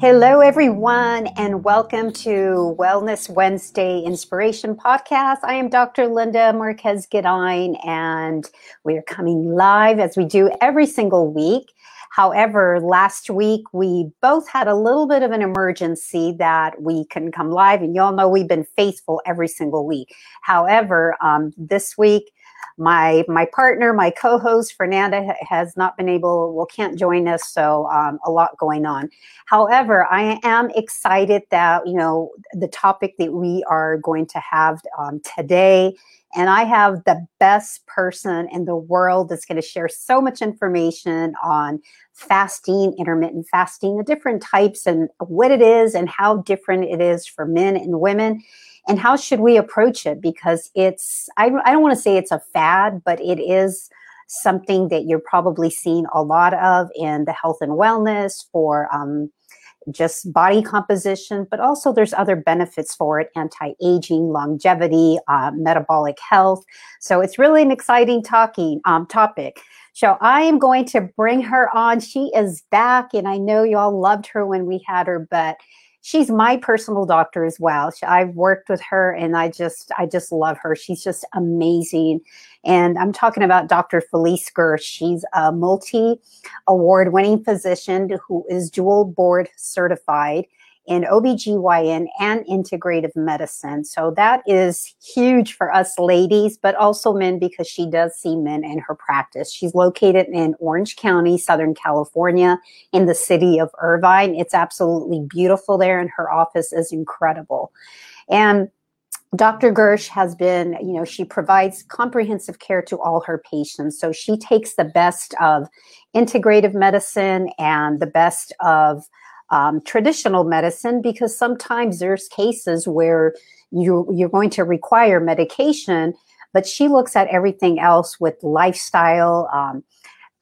Hello, everyone, and welcome to Wellness Wednesday Inspiration Podcast. I am Dr. Linda Marquez Gedine, and we are coming live as we do every single week. However, last week we both had a little bit of an emergency that we couldn't come live, and y'all know we've been faithful every single week. However, um, this week my my partner, my co-host Fernanda has not been able, well, can't join us, so um, a lot going on. However, I am excited that you know the topic that we are going to have um, today, and I have the best person in the world that's going to share so much information on fasting, intermittent fasting, the different types, and what it is, and how different it is for men and women and how should we approach it? Because it's I, I don't want to say it's a fad but it is something that you're probably seeing a lot of in the health and wellness for um, just body composition but also there's other benefits for it anti-aging longevity uh, metabolic health. So it's really an exciting talking um, topic. So I am going to bring her on. She is back, and I know y'all loved her when we had her, but she's my personal doctor as well. I've worked with her and I just I just love her. She's just amazing. And I'm talking about Dr. Felice Gersh. She's a multi award winning physician who is dual board certified in OBGYN and integrative medicine. So that is huge for us ladies, but also men because she does see men in her practice. She's located in Orange County, Southern California, in the city of Irvine. It's absolutely beautiful there, and her office is incredible. And Dr. Gersh has been, you know, she provides comprehensive care to all her patients. So she takes the best of integrative medicine and the best of um, traditional medicine because sometimes there's cases where you you're going to require medication, but she looks at everything else with lifestyle. Um,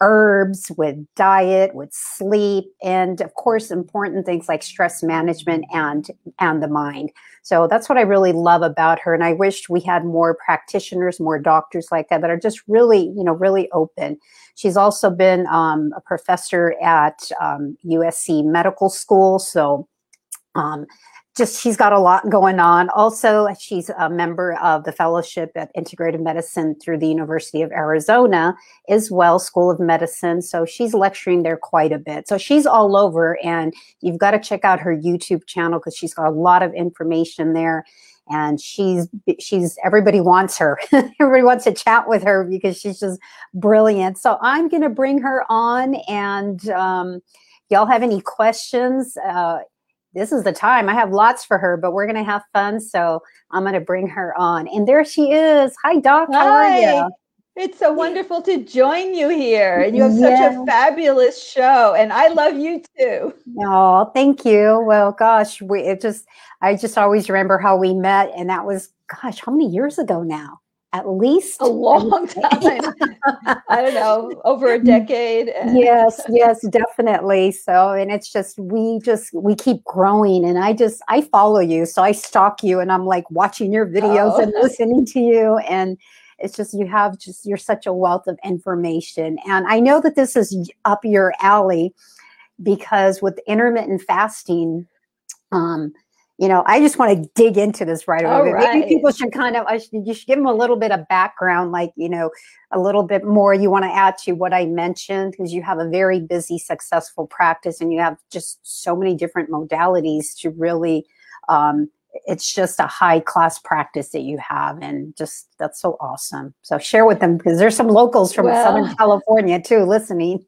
herbs, with diet, with sleep, and of course, important things like stress management and and the mind. So that's what I really love about her, and I wish we had more practitioners, more doctors like that that are just really, you know, really open. She's also been um, a professor at um, USC Medical School, so. Um, just she's got a lot going on. Also, she's a member of the fellowship at Integrative Medicine through the University of Arizona, as well, School of Medicine. So she's lecturing there quite a bit. So she's all over, and you've got to check out her YouTube channel because she's got a lot of information there. And she's she's everybody wants her. everybody wants to chat with her because she's just brilliant. So I'm to bring her on, and um, y'all have any questions? Uh, this is the time. I have lots for her, but we're going to have fun. So I'm going to bring her on. And there she is. Hi, Doc. How Hi. are you? It's so wonderful to join you here. And you have such a fabulous show. And I love you too. Oh, thank you. Well, gosh, we it just I just always remember how we met. And that was, gosh, how many years ago now? At least a long time. I don't know, over a decade. yes, yes, definitely. So, and it's just we just we keep growing, and I just I follow you, so I stalk you, and I'm like watching your videos oh. and listening to you, and it's just you have just you're such a wealth of information, and I know that this is up your alley because with intermittent fasting. Um, you know, I just want to dig into this right away. Right. Maybe people should kind of, I should, you should give them a little bit of background, like, you know, a little bit more you want to add to what I mentioned, because you have a very busy, successful practice and you have just so many different modalities to really, um, it's just a high class practice that you have. And just, that's so awesome. So share with them, because there's some locals from well, Southern California too listening.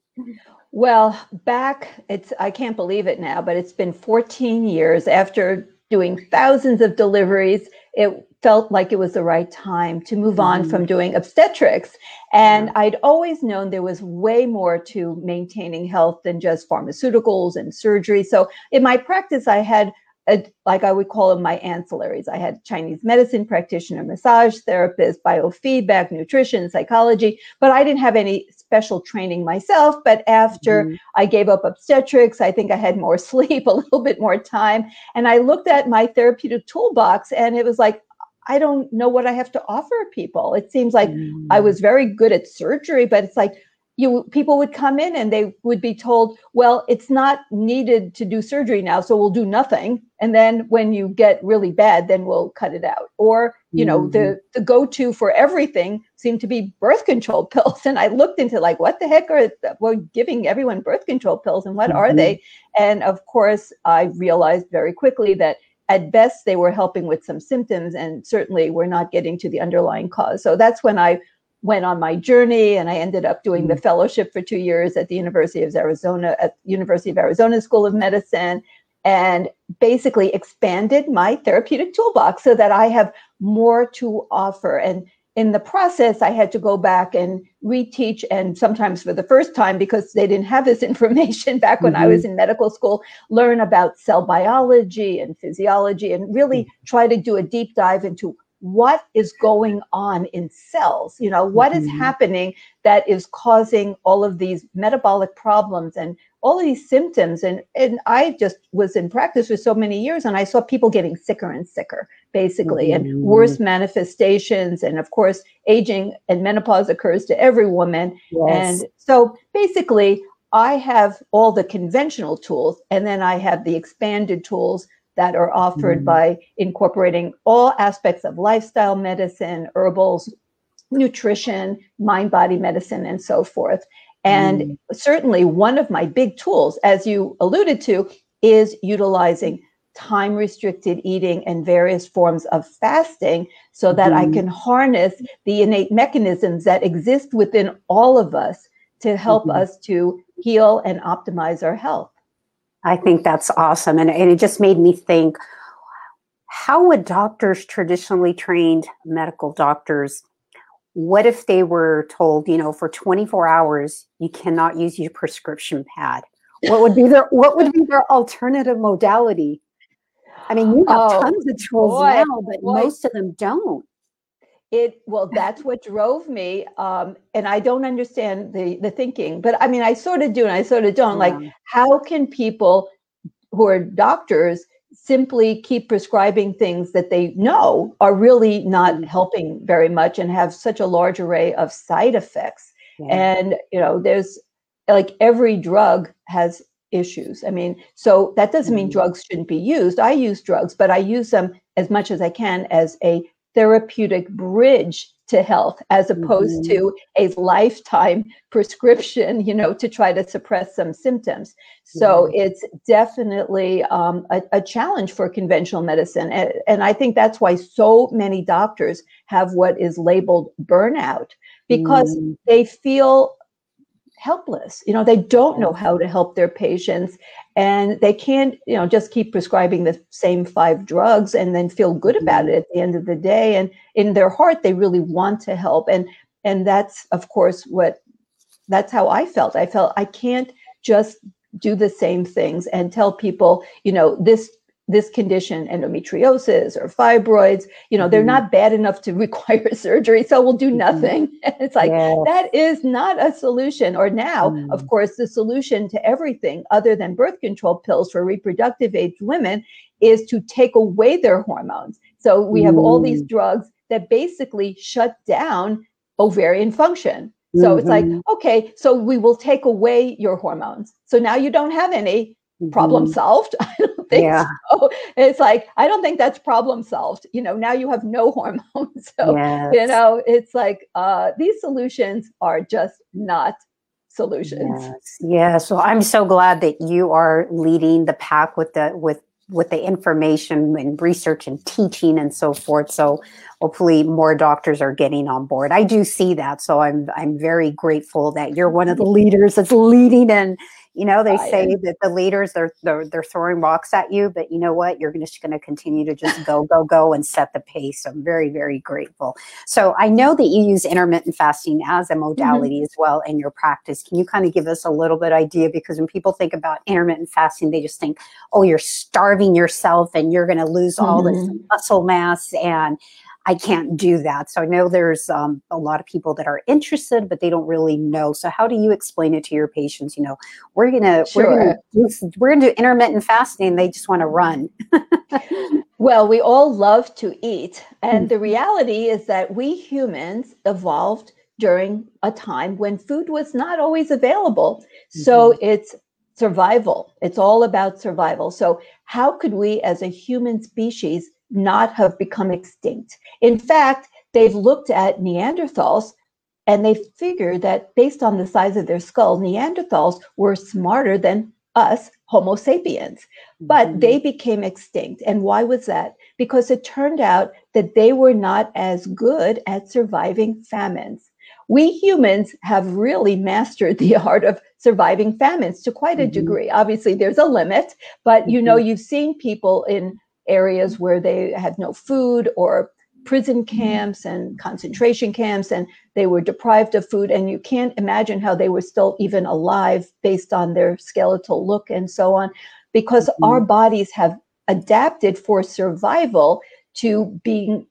Well, back, it's, I can't believe it now, but it's been 14 years after doing thousands of deliveries, it felt like it was the right time to move on mm-hmm. from doing obstetrics. And I'd always known there was way more to maintaining health than just pharmaceuticals and surgery. So in my practice, I had a, like I would call them my ancillaries. I had Chinese medicine practitioner, massage therapist, biofeedback, nutrition, psychology, but I didn't have any special training myself. But after mm-hmm. I gave up obstetrics, I think I had more sleep, a little bit more time. And I looked at my therapeutic toolbox and it was like, I don't know what I have to offer people. It seems like mm-hmm. I was very good at surgery, but it's like, you people would come in and they would be told, well, it's not needed to do surgery now, so we'll do nothing. And then when you get really bad, then we'll cut it out. Or, you know, mm-hmm. the the go-to for everything seemed to be birth control pills. And I looked into like, what the heck are we're giving everyone birth control pills and what mm-hmm. are they? And of course, I realized very quickly that at best they were helping with some symptoms and certainly we're not getting to the underlying cause. So that's when I went on my journey and I ended up doing the mm. fellowship for two years at the University of Arizona, at University of Arizona School of Medicine, and basically expanded my therapeutic toolbox so that I have more to offer. And in the process, I had to go back and reteach, and sometimes for the first time, because they didn't have this information back when mm-hmm. I was in medical school, learn about cell biology and physiology and really mm. try to do a deep dive into what is going on in cells you know what mm-hmm. is happening that is causing all of these metabolic problems and all of these symptoms and and i just was in practice for so many years and i saw people getting sicker and sicker basically mm-hmm. and worse manifestations and of course aging and menopause occurs to every woman yes. and so basically i have all the conventional tools and then i have the expanded tools that are offered mm. by incorporating all aspects of lifestyle medicine, herbals, nutrition, mind body medicine, and so forth. And mm. certainly, one of my big tools, as you alluded to, is utilizing time restricted eating and various forms of fasting so that mm. I mm-hmm. can harness the innate mechanisms that exist within all of us to help mm-hmm. us to heal and optimize our health. I think that's awesome. And, and it just made me think how would doctors, traditionally trained medical doctors, what if they were told, you know, for 24 hours, you cannot use your prescription pad? What would be their what would be their alternative modality? I mean, you have oh, tons of tools boy, now, but boy. most of them don't it well that's what drove me um, and i don't understand the the thinking but i mean i sort of do and i sort of don't yeah. like how can people who are doctors simply keep prescribing things that they know are really not mm-hmm. helping very much and have such a large array of side effects yeah. and you know there's like every drug has issues i mean so that doesn't mean mm-hmm. drugs shouldn't be used i use drugs but i use them as much as i can as a therapeutic bridge to health as opposed mm-hmm. to a lifetime prescription you know to try to suppress some symptoms so yeah. it's definitely um, a, a, challenge for conventional medicine and, and, i think that's why so many doctors have what is labeled burnout because mm. they feel helpless. You know they don't know how to help their patients and they can't you know just keep prescribing the same five drugs and then feel good about mm-hmm. it at the end of the day. And in their heart they really want to help. And and that's of course what that's how i felt. I felt i can't just do the same things and tell people you know this this condition, endometriosis or fibroids, you know, they're mm-hmm. not bad enough to require surgery, so we'll do mm-hmm. nothing. it's like yes. that is not a solution. Or now, mm. of course, the solution to everything other than birth control pills for reproductive age women is to take away their hormones. So we have mm. all these mm. drugs that basically shut down ovarian function. So mm-hmm. it's like, mm-hmm. okay, so we will take away your hormones. So now you don't have any problem mm-hmm. solved. I don't think yeah. so. It's like, I don't think that's problem solved. You know, now you have no hormones. So, yes. you know, it's like uh, these solutions are just not solutions. Yes. Yeah. So I'm so glad that you are leading the pack with the with with the information and research and teaching and so forth. So hopefully more doctors are getting on board. I do see that. So I'm I'm very grateful that you're one of the leaders that's leading and you know, they say that the leaders they're, they're they're throwing rocks at you, but you know what? You're just going to continue to just go go go and set the pace. I'm very very grateful. So I know that you use intermittent fasting as a modality mm-hmm. as well in your practice. Can you kind of give us a little bit idea because when people think about intermittent fasting, they just think, oh, you're starving yourself and you're going to lose all mm-hmm. this muscle mass and I can't do that. So I know there's um, a lot of people that are interested, but they don't really know. So how do you explain it to your patients? You know, we're gonna sure. we're gonna do, we're gonna do intermittent fasting. They just want to run. well, we all love to eat, and mm-hmm. the reality is that we humans evolved during a time when food was not always available. Mm-hmm. So it's survival. It's all about survival. So, how could we as a human species not have become extinct? In fact, they've looked at Neanderthals and they figured that based on the size of their skull, Neanderthals were smarter than us, Homo sapiens, but mm-hmm. they became extinct. And why was that? Because it turned out that they were not as good at surviving famines. We humans have really mastered the art of surviving famines to quite a mm-hmm. degree. Obviously, there's a limit, but you know, mm-hmm. you've seen people in areas where they had no food or prison mm-hmm. camps and concentration camps and they were deprived of food and you can't imagine how they were still even alive based on their skeletal look and so on because mm-hmm. our bodies have adapted for survival to being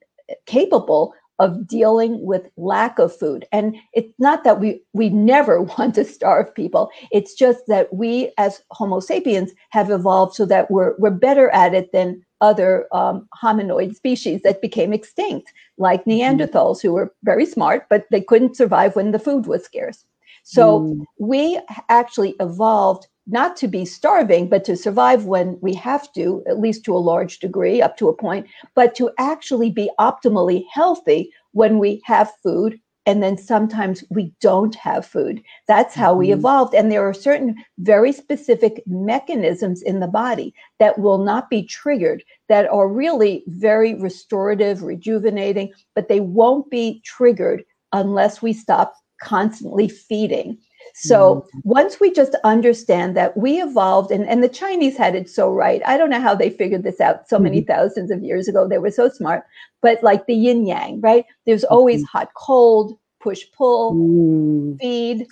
capable of dealing with lack of food and it's not that we we never want to starve people it's just that we as homo sapiens have evolved so that we're we're better at it than other um, hominoid species that became extinct, like mm-hmm. Neanderthals, who were very smart, but they couldn't survive when the food was scarce. So mm. we actually evolved not to be starving, but to survive when we have to, at least to a large degree, up to a point, but to actually be optimally healthy when we have food and then sometimes we don't have food. That's how we mm-hmm. evolved. And there are certain very specific mechanisms in the body that will not be triggered, that are really very restorative, rejuvenating, but they won't be triggered unless we stop constantly feeding. So mm-hmm. once we just understand that we evolved, and, and the Chinese had it so right. I don't know how they figured this out so many mm-hmm. thousands of years ago. They were so smart. But like the yin yang, right? There's always mm-hmm. hot, cold, push, pull, mm. feed,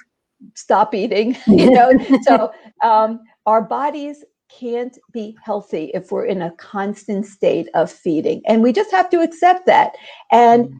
stop eating. You know, so um, our bodies can't be healthy if we're in a constant state of feeding, and we just have to accept that. And mm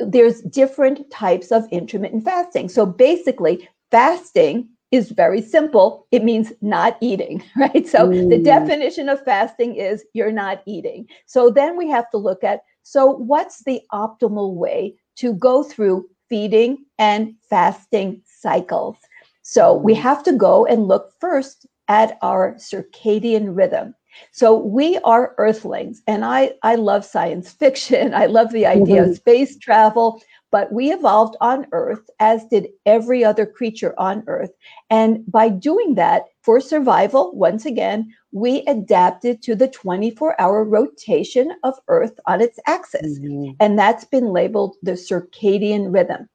there's different types of intermittent fasting. So basically, fasting is very simple. It means not eating, right? So the definition of fasting is you're not eating. So then we have to look at so what's the optimal way to go through feeding and fasting cycles? So we mm. have to go and look first at our circadian rhythm. So we are earthlings, and I, I love science fiction. I love the idea mm-hmm. of space travel. But we evolved on Earth, as did every other creature on Earth. And by doing that, for survival, once again, we adapted to the 24 hour rotation of Earth on its axis. Mm-hmm. And that's been labeled the circadian rhythm.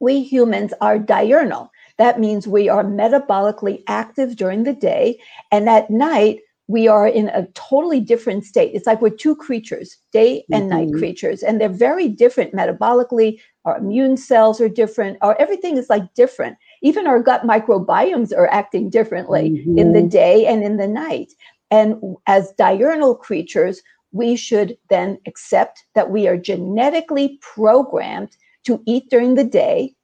We humans are diurnal. That means we are metabolically active during the day. And at night, we are in a totally different state. It's like we're two creatures, day and mm-hmm. night creatures, and they're very different metabolically. Our immune cells are different. Our everything is like different. Even our gut microbiomes are acting differently mm-hmm. in the mm-hmm. day and in the night. And as diurnal creatures, we should then accept that we are genetically programmed to eat during the day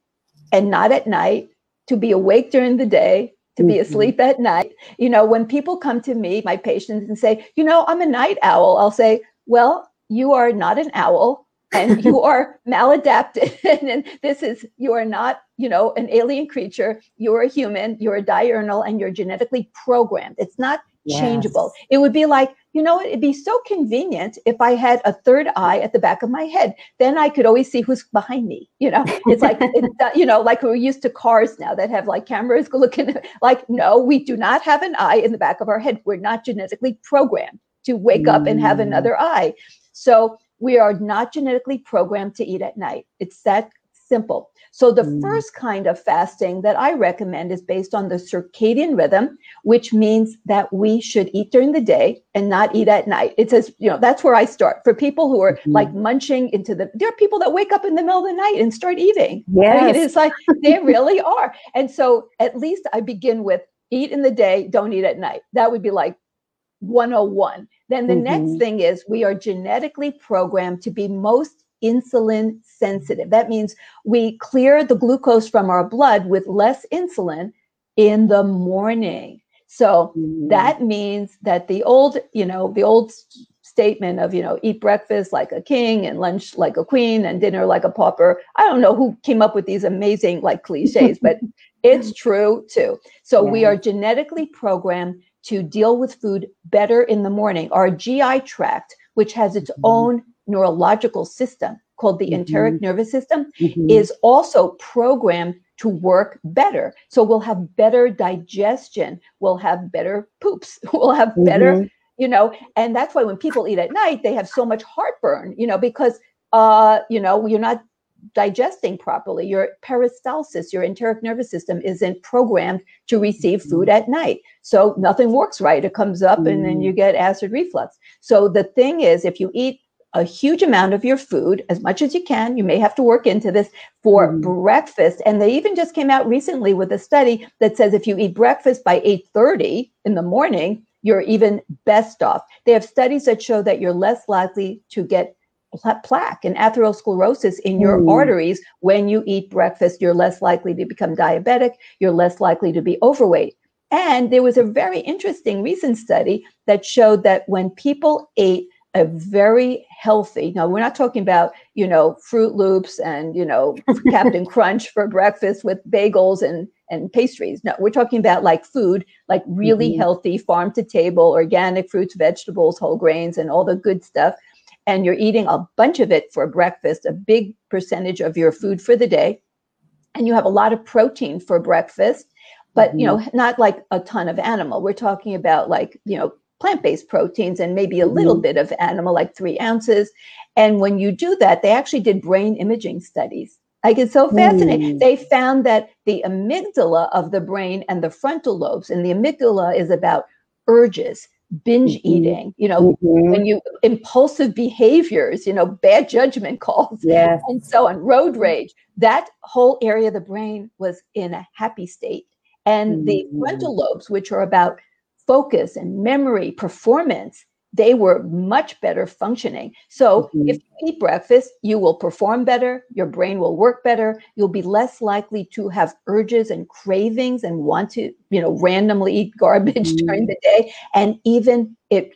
and not at night, to be awake during the day to be mm-hmm. asleep at night. You know, when people come to me, my patients, and say, you know, I'm a night owl, I'll say, well, you are not an owl and you are maladapted. and this is, you are not, you know, an alien creature. You're a human, you're a diurnal, and you're genetically programmed. It's not yes. changeable. It would be like, you know, it'd be so convenient if I had a third eye at the back of my head. Then I could always see who's behind me. You know, it's like, it's, uh, you know, like we're used to cars now that have like cameras looking. Like, no, we do not have an eye in the back of our head. We're not genetically programmed to wake up and have mm. another eye. So we are not genetically programmed to eat at night. It's that simple. So the mm. first kind of fasting that I recommend is based on the circadian rhythm, which means that we should eat during the day and not eat at night. It says, you know, that's where I start. For people who are mm-hmm. like munching into the there are people that wake up in the middle of the night and start eating. Yes. I mean, it's like they really are. And so at least I begin with eat in the day, don't eat at night. That would be like 101. Then the mm-hmm. next thing is we are genetically programmed to be most insulin sensitive. That means we clear the glucose from our blood with less insulin in the morning. So mm. that means that the old, you know, the old statement of you know eat breakfast like a king and lunch like a queen and dinner like a pauper i don't know who came up with these amazing like cliches but it's true too so yeah. we are genetically programmed to deal with food better in the morning our gi tract which has its mm-hmm. own neurological system called the mm-hmm. enteric nervous system mm-hmm. is also programmed to work better so we'll have better digestion we'll have better poops we'll have better mm-hmm you know and that's why when people eat at night they have so much heartburn you know because uh you know you're not digesting properly your peristalsis your enteric nervous system isn't programmed to receive mm-hmm. food at night so nothing works right it comes up and then you mm. get acid reflux so the thing is if you eat a huge amount of your food as much as you can you may have to work into this for mm. breakfast and they even just came out recently with a study that says if you eat breakfast by 8:30 in the morning you're even best off. They have studies that show that you're less likely to get plaque and atherosclerosis in your mm. arteries when you eat breakfast. You're less likely to become diabetic. You're less likely to be overweight. And there was a very interesting recent study that showed that when people ate a very healthy now we're not talking about you know Froot Loops and you know captain crunch for breakfast with bagels and and pastries. No, we're talking about like food, like really mm-hmm. healthy, farm to table, organic fruits, vegetables, whole grains, and all the good stuff. And you're eating a bunch of it for breakfast, a big percentage of your food for the day. And you have a lot of protein for breakfast, but mm-hmm. you know, mm-hmm. not like a ton of animal. We're talking about like, you know, plant-based proteins and maybe a little mm-hmm. bit of animal, like three ounces. And when you do that, they actually did brain imaging studies like it's so fascinating. Mm. They found that the amygdala of the brain and the frontal lobes, and the amygdala is about urges, binge mm-hmm. eating, you know, mm-hmm. when you impulsive behaviors, you know, bad judgment calls, yes. and so on, road rage. That whole area of the brain was in a happy state. And mm-hmm. the frontal lobes, which are about focus and memory, performance, they were much better functioning. So mm-hmm. if you eat breakfast, you will perform better, your brain will work better, you'll be less likely to have urges and cravings and want to, you know, randomly eat garbage mm-hmm. during the day. And even it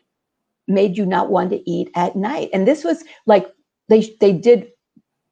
made you not want to eat at night. And this was like they they did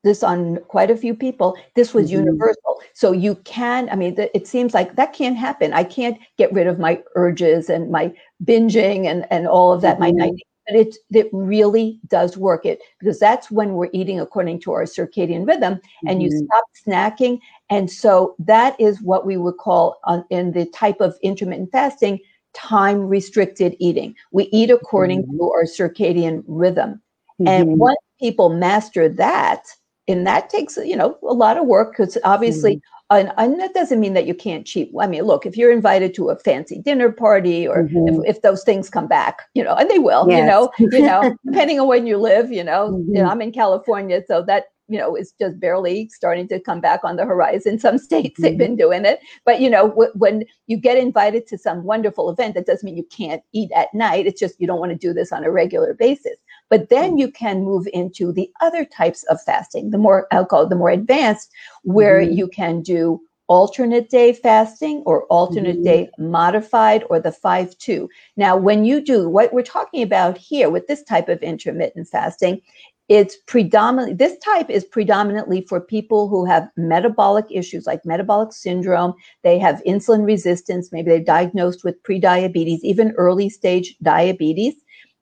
this on quite a few people. This was mm-hmm. universal. So you can, I mean, it seems like that can't happen. I can't get rid of my urges and my binging and, and all of that, mm-hmm. my night. But it, it really does work it because that's when we're eating according to our circadian rhythm mm-hmm. and you mm-hmm. stop snacking. And so that is what we would call on, in the type of intermittent fasting, time restricted eating. We eat according mm-hmm. to our circadian rhythm. And mm-hmm. once people master that, and that takes you know a lot of work because obviously mm-hmm. and, and, that doesn't mean that you can't cheat i mean look if you're invited to a fancy dinner party or mm-hmm. if, if, those things come back you know and they will yes. you know you know depending on when you live you know, mm-hmm. you know i'm in california so that you know is just barely starting to come back on the horizon some states they've mm-hmm. been doing it but you know w- when you get invited to some wonderful event that doesn't mean you can't eat at night it's just you don't want to do this on a regular basis but then mm. you can move into the other types of fasting, the more alcohol, the more advanced, where mm-hmm. you can do alternate day fasting or alternate mm-hmm. day modified or the 5 2. Now, when you do what we're talking about here with this type of intermittent fasting, it's predominantly this type is predominantly for people who have metabolic issues like metabolic syndrome they have insulin resistance maybe they're diagnosed with prediabetes even early stage diabetes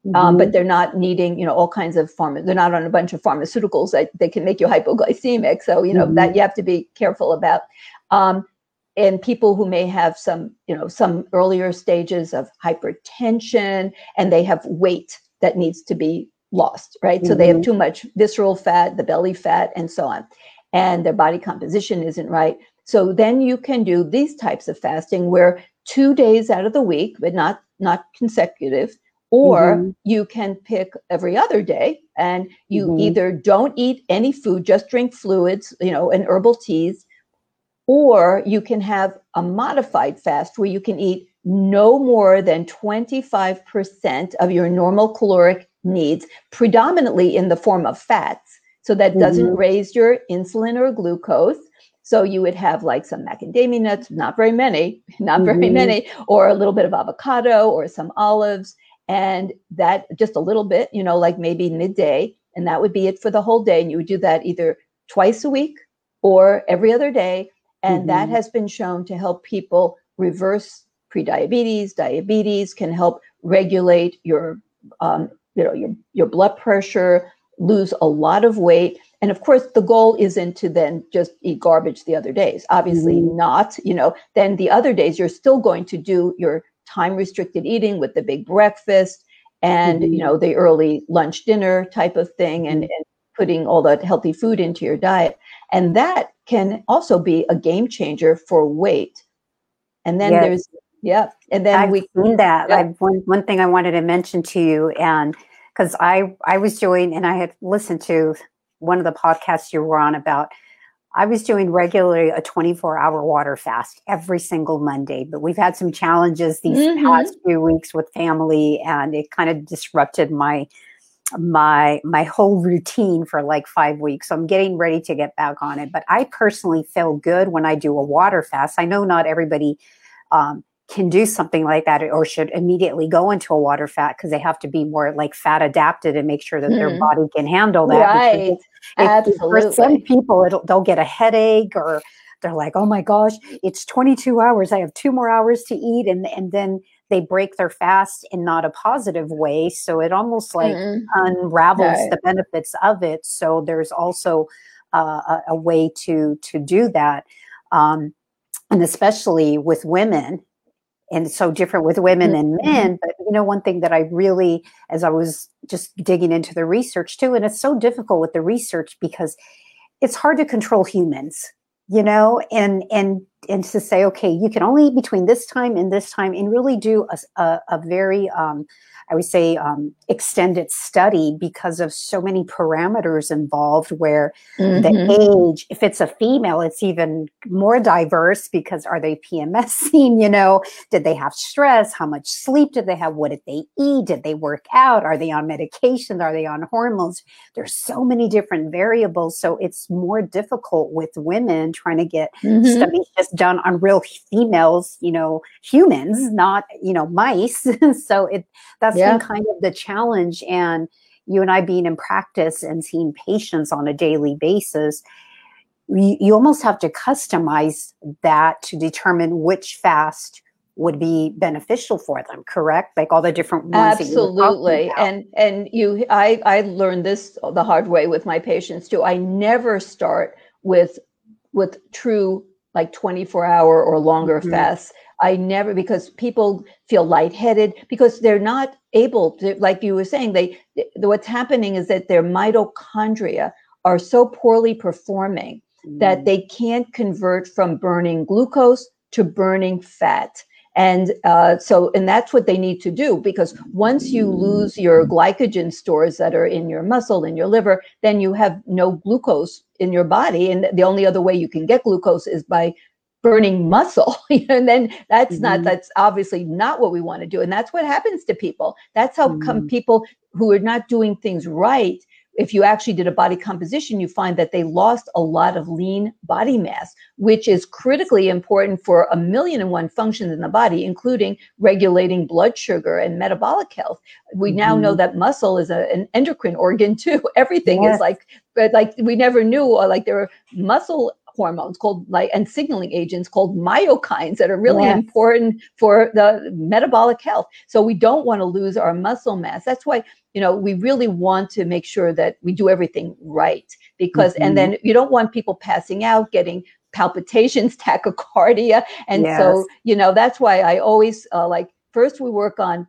Mm-hmm. Um, but mm-hmm. they're not needing, you know, all kinds of pharma. They're not on a bunch of pharmaceuticals that they can make you hypoglycemic. So, you know, mm-hmm. that you have to be careful about. Um, and people who may have some, you know, some earlier stages of hypertension and they have weight that needs to be lost, right? Mm-hmm. So they have mm-hmm. too much visceral fat, the belly fat, and so on. And their body composition isn't right. So then you can do these types of fasting where two days out of the week, but not not consecutive, or mm-hmm. you can pick every other day and you mm-hmm. either don't eat any food, just drink fluids, you know, and herbal teas, or you can have a modified fast where you can eat no more than 25% of your normal caloric needs, predominantly in the form of fats. So that doesn't mm-hmm. raise your insulin or glucose. So you would have like some macadamia nuts, not very many, not very mm-hmm. many, or a little bit of avocado or some olives and that just a little bit, you know, like maybe midday, and that would be it for the whole day. And you would do that either twice a week or every other day. And mm-hmm. that has been shown to help people reverse prediabetes, diabetes, can help regulate your, um, you know, your, your blood pressure, lose a lot of weight. And of course, the goal isn't to then just eat garbage the other days. Obviously, mm-hmm. not. You know, then the other days you're still going to do your time restricted eating with the big breakfast and mm-hmm. you know the early lunch dinner type of thing and, and putting all that healthy food into your diet and that can also be a game changer for weight and then yes. there's yeah and then I've we seen that yeah. I've, one, one thing i wanted to mention to you and because i i was doing and i had listened to one of the podcasts you were on about I was doing regularly a 24 hour water fast every single Monday, but we've had some challenges these mm-hmm. past few weeks with family and it kind of disrupted my my my whole routine for like 5 weeks. So I'm getting ready to get back on it, but I personally feel good when I do a water fast. I know not everybody um, can do something like that or should immediately go into a water fat because they have to be more like fat adapted and make sure that mm. their hmm. body can handle that. Right. It, Absolutely. For some people, they'll get a headache or they're like, oh my gosh, it's 22 hours. I have two more hours to eat. And, and then they break their fast in not a positive way. So it almost like mm. unravels right. the benefits of it. So there's also uh, a, a, way to, to do that. Um, and especially with women, and so different with women and mm-hmm. men. But you know, one thing that I really, as I was just digging into the research too, and it's so difficult with the research because it's hard to control humans, you know, and and and to say, okay, you can only eat between this time and this time, and really do a, a, a very um, I would say, um, extended study because of so many parameters involved. Where mm-hmm. the age, if it's a female, it's even more diverse because are they PMSing? You know, did they have stress? How much sleep did they have? What did they eat? Did they work out? Are they on medication? Are they on hormones? There's so many different variables. So it's more difficult with women trying to get mm-hmm. studies just done on real females, you know, humans, not, you know, mice. so it that's yeah. been kind of the challenge. And you and I being in practice and seeing patients on a daily basis, you, you almost have to customize that to determine which fast would be beneficial for them correct like all the different ones absolutely and and you i i learned this the hard way with my patients too i never start with with true like 24 hour or longer mm-hmm. fasts I never because people feel lightheaded because they're not able to, like you were saying, they what's happening is that their mitochondria are so poorly performing mm. that they can't convert from burning glucose to burning fat. And uh, so, and that's what they need to do because once you lose your glycogen stores that are in your muscle, in your liver, then you have no glucose in your body. And the only other way you can get glucose is by burning muscle and then that's mm-hmm. not that's obviously not what we want to do and that's what happens to people that's how mm-hmm. come people who are not doing things right if you actually did a body composition you find that they lost a lot of lean body mass which is critically important for a million and one functions in the body including regulating blood sugar and metabolic health we mm-hmm. now know mm-hmm. that muscle is a, an endocrine organ too everything yes. is like like we never knew like there were muscle hormones called like and signaling agents called myokines that are really yes. important for the metabolic health. So we don't want to lose our muscle mass. That's why you know we really want to make sure that we do everything right because mm-hmm. and then you don't want people passing out getting palpitations tachycardia and yes. so you know that's why i always uh, like first we work on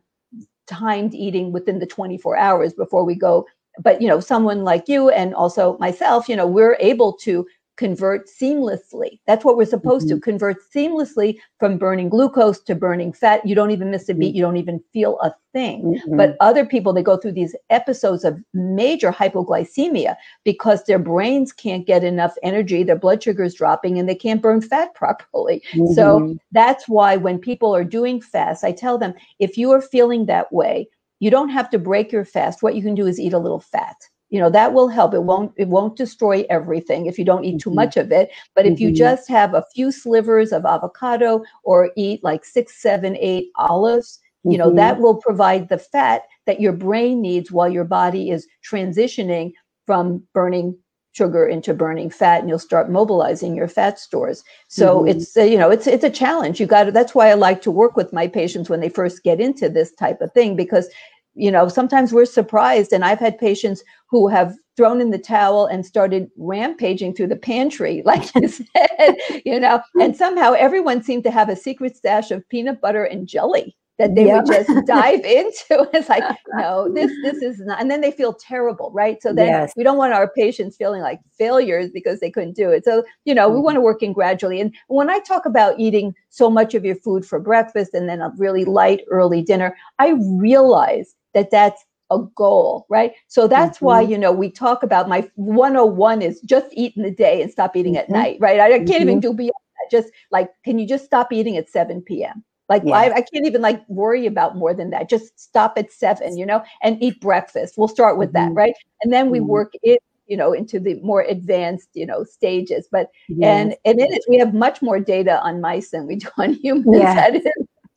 timed eating within the 24 hours before we go but you know someone like you and also myself you know we're able to convert seamlessly. That's what we're supposed mm-hmm. to convert seamlessly from burning glucose to burning fat. You don't even miss a beat. Mm-hmm. You don't even feel a thing. Mm-hmm. But other people, they go through these episodes of major hypoglycemia because their brains can't get enough energy. Their blood sugar is dropping and they can't burn fat properly. So mm-hmm. that's why when people are doing fast, I tell them if you are feeling that way, you don't have to break your fast. What you can do is eat a little fat you know that will help it won't it won't destroy everything if you don't eat too mm-hmm. much of it but mm-hmm. if you mm-hmm. just have a few slivers of avocado or eat like six seven eight olives you know, mm-hmm. that will provide the fat that your brain needs while your body is transitioning from burning sugar into burning fat and you'll start mobilizing your fat stores so mm-hmm. it's you know it's it's a challenge you got to that's why i like to work with my patients when they first get into this type of thing because you know sometimes we're surprised and i've had patients who have thrown in the towel and started rampaging through the pantry like you said you know and somehow everyone seemed to have a secret stash of peanut butter and jelly that they yep. would just dive into. It's like, no, this this is not, and then they feel terrible, right? So then yes. we don't want our patients feeling like failures because they couldn't do it. So you know, mm-hmm. we want to work in gradually. And when I talk about eating so much of your food for breakfast and then a really light early dinner, I realize that that's a goal, right? So that's mm-hmm. why, you know, we talk about my 101 is just eat in the day and stop eating mm-hmm. at night, right? I, I can't even mm-hmm. do beyond that. Just like, can you just stop eating at 7 p.m.? Like yeah. I, I, can't even like worry about more than that. Just stop at seven, you know, and eat breakfast. We'll start with mm-hmm. that, right? And then we mm-hmm. work it, you know, into the more advanced, you know, stages. But yes. and and it, we have much more data on mice than we do on humans. Yes. That is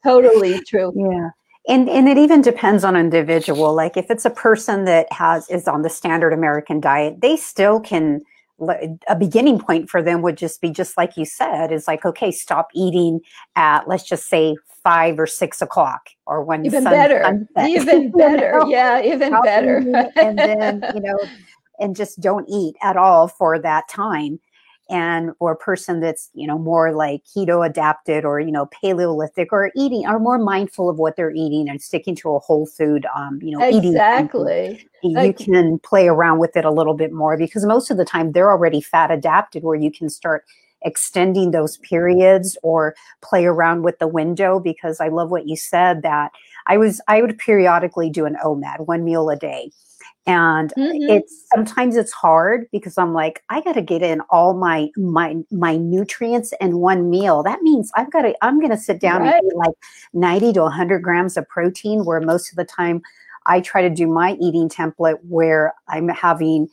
totally true. Yeah. And, and it even depends on individual. Like if it's a person that has is on the standard American diet, they still can a beginning point for them would just be just like you said is like okay stop eating at let's just say five or six o'clock or when even sun, better sunset. even better you know? yeah even better and then you know and just don't eat at all for that time and or a person that's you know more like keto adapted or you know paleolithic or eating are more mindful of what they're eating and sticking to a whole food um you know exactly. eating, you can play around with it a little bit more because most of the time they're already fat adapted where you can start extending those periods or play around with the window because i love what you said that i was i would periodically do an omad one meal a day and mm-hmm. it's sometimes it's hard because i'm like i got to get in all my my my nutrients in one meal that means i've got to i'm going to sit down right. and eat like 90 to 100 grams of protein where most of the time i try to do my eating template where i'm having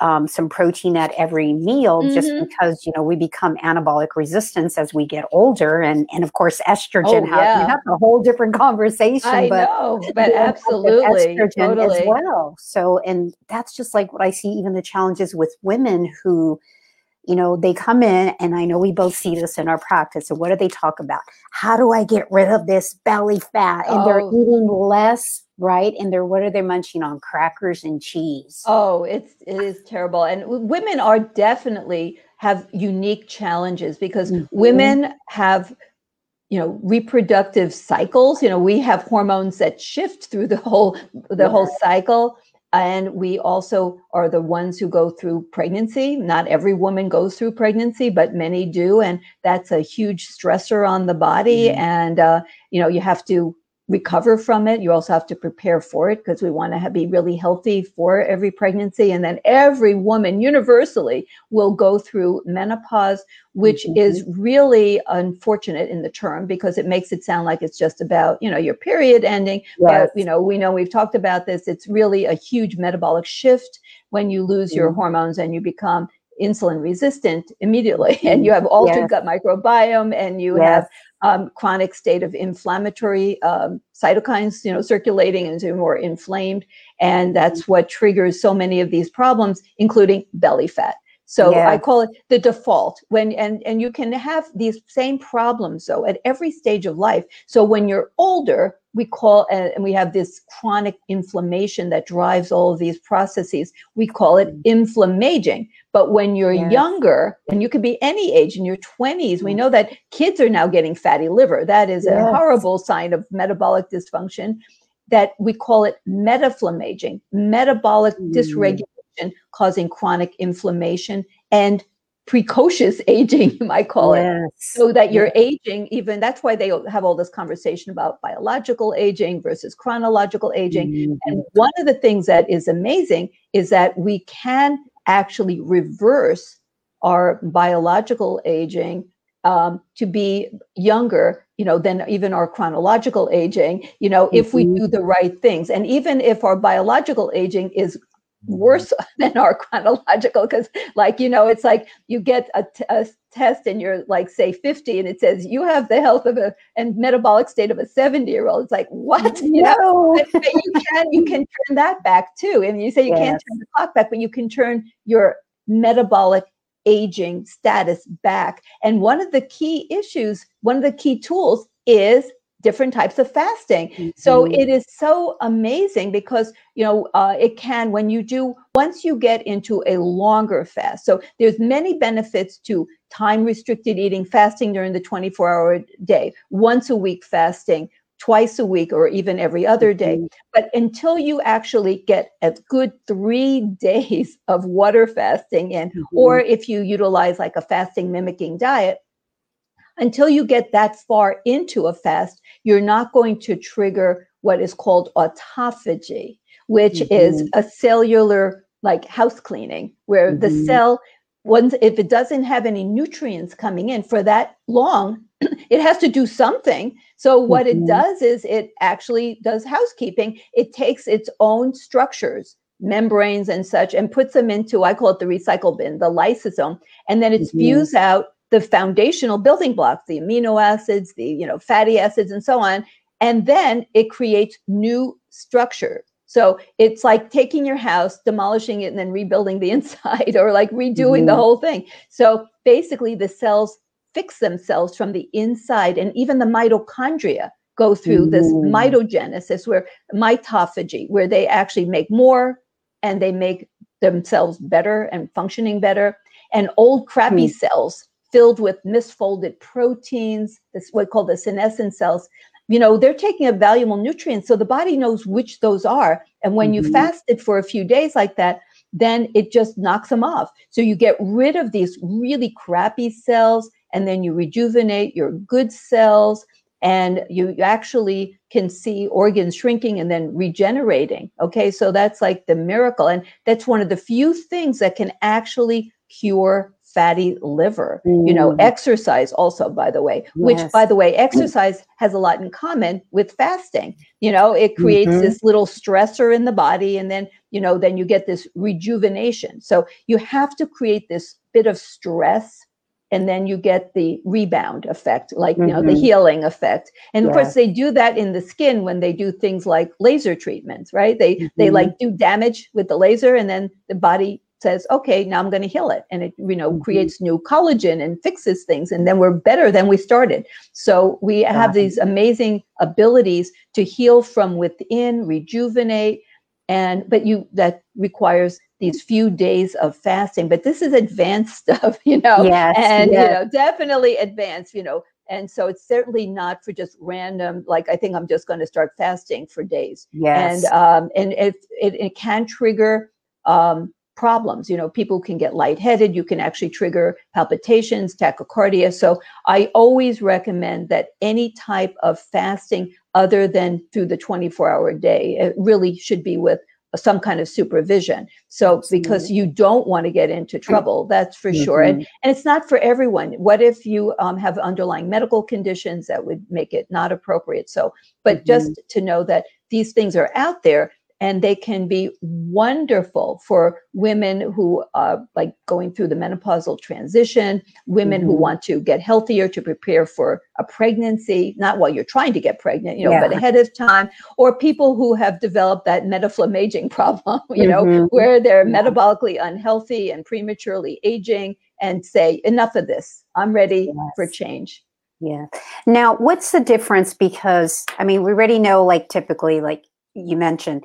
um, some protein at every meal mm-hmm. just because you know we become anabolic resistance as we get older and and of course estrogen oh, has yeah. that's a whole different conversation I but know, but absolutely estrogen totally. as well so and that's just like what i see even the challenges with women who you know they come in and i know we both see this in our practice and what do they talk about how do i get rid of this belly fat and oh. they're eating less right? And they're what are they munching on? Crackers and cheese. Oh, it's it is terrible. And women are definitely have unique challenges because mm-hmm. women have you know reproductive cycles you know we have hormones that shift through the whole the yeah. whole cycle and we also are the ones who go through pregnancy not every woman goes through pregnancy but many do and that's a huge stressor on the body mm-hmm. and uh, you know you have to recover from it. You also have to prepare for it because we want to be really healthy for every pregnancy. And then every woman universally will go through menopause, which mm-hmm. is really unfortunate in the term because it makes it sound like it's just about, you know, your period ending. Yes. But, you know, we know we've talked about this. It's really a huge metabolic shift when you lose mm-hmm. your hormones and you become insulin resistant immediately and you have altered yes. gut microbiome and you yes. have um, chronic state of inflammatory um, cytokines, you know, circulating into more inflamed. And that's mm-hmm. what triggers so many of these problems, including belly fat. So yeah. I call it the default when and and you can have these same problems though at every stage of life. So when you're older, we call and we have this chronic inflammation that drives all of these processes. We call it mm. inflammaging. But when you're yes. younger, and you could be any age in your 20s, we mm. know that kids are now getting fatty liver. That is yes. a horrible sign of metabolic dysfunction. That we call it metaflammaging, metabolic mm. dysregulation causing chronic inflammation and precocious aging, you might call yes. it, so that you're aging even. That's why they have all this conversation about biological aging versus chronological aging. Mm-hmm. And one of the things that is amazing is that we can actually reverse our biological aging um, to be younger, you know, than even our chronological aging, you know, mm-hmm. if we mm-hmm. do the right things. And even if our biological aging is worse than our chronological because like you know it's like you get a, t- a test and you're like say 50 and it says you have the health of a and metabolic state of a 70 year old it's like what you no. know but, but you can you can turn that back too and you say you yes. can't turn the clock back but you can turn your metabolic aging status back and one of the key issues one of the key tools is different types of fasting. Mm-hmm. So it is so amazing because you know uh, it can when you do once you get into a longer fast. So there's many benefits to time restricted eating, fasting during the 24 hour day, once a week fasting, twice a week or even every other day. Mm-hmm. But until you actually get a good three days of water fasting in, mm-hmm. or if you utilize like a fasting mimicking diet, until you get that far into a fast, you're not going to trigger what is called autophagy, which mm-hmm. is a cellular like house cleaning, where mm-hmm. the cell, once if it doesn't have any nutrients coming in for that long, it has to do something. So what mm-hmm. it does is it actually does housekeeping. It takes its own structures, membranes and such, and puts them into I call it the recycle bin, the lysosome, and then it mm-hmm. spews out the foundational building blocks, the amino acids, the you know fatty acids, and so on, and then it creates new structure. So it's like taking your house, demolishing it, and then rebuilding the inside, or like redoing mm-hmm. the whole thing. So basically, the cells fix themselves from the inside, and even the mitochondria go through this mitogenesis, where mitophagy, where they actually make more and they make themselves better and functioning better. And old crappy mm-hmm. cells filled with misfolded proteins, this what called the senescent cells. You know, they're taking a valuable nutrient, so the body knows which those are. And when mm-hmm. you fasted for a few days like that, then it just knocks them off. So you get rid of these really crappy cells, and then you rejuvenate your good cells, and you actually can see organs shrinking and then regenerating. Okay, so that's like the miracle, and that's one of the few things that can actually cure fatty liver. Mm. You know, mm. exercise also, by the way, yes. which, by the way, exercise has a lot in common with fasting. You know, it creates mm-hmm. this little stressor in the body, and then, you know, then you get this rejuvenation. So you have to create this bit of stress and then you get the rebound effect like mm-hmm. you know the mm-hmm. healing effect and of course they do that in the skin when they do things like laser treatments right they mm-hmm. they like do damage with the laser and then the body says, okay, now I'm going to heal it. And it, you know, mm-hmm. creates new collagen and fixes things. And then we're better than we started. So we have these amazing abilities to heal from within, rejuvenate. And, but you, that requires these few days of fasting. But this is advanced stuff, you know, yes, and, yes. you know, definitely advanced, you know, and so it's certainly not for just random like i think i'm just going to start fasting for days yes and um and it it, it can trigger um problems. You know, people can get lightheaded. You can actually trigger palpitations, tachycardia. So I always recommend that any type of fasting other than through the 24 hour day, it really should be with some kind of supervision. So because you don't want to get into trouble, that's for mm-hmm. sure. And, mm-hmm. and it's not for everyone. What if you um, have underlying medical conditions that would make it not appropriate? So, but mm-hmm. just to know that these things are out there and they can be wonderful for women who are like going through the menopausal transition, women mm-hmm. who want to get healthier to prepare for a pregnancy, not while you're trying to get pregnant, you know, yeah. but ahead of time, or people who have developed that metaflamaging problem, you know, mm-hmm. where they're yeah. metabolically unhealthy and prematurely aging and say, enough of this. I'm ready yes. for change. Yeah. Now, what's the difference? Because I mean, we already know, like, typically, like you mentioned,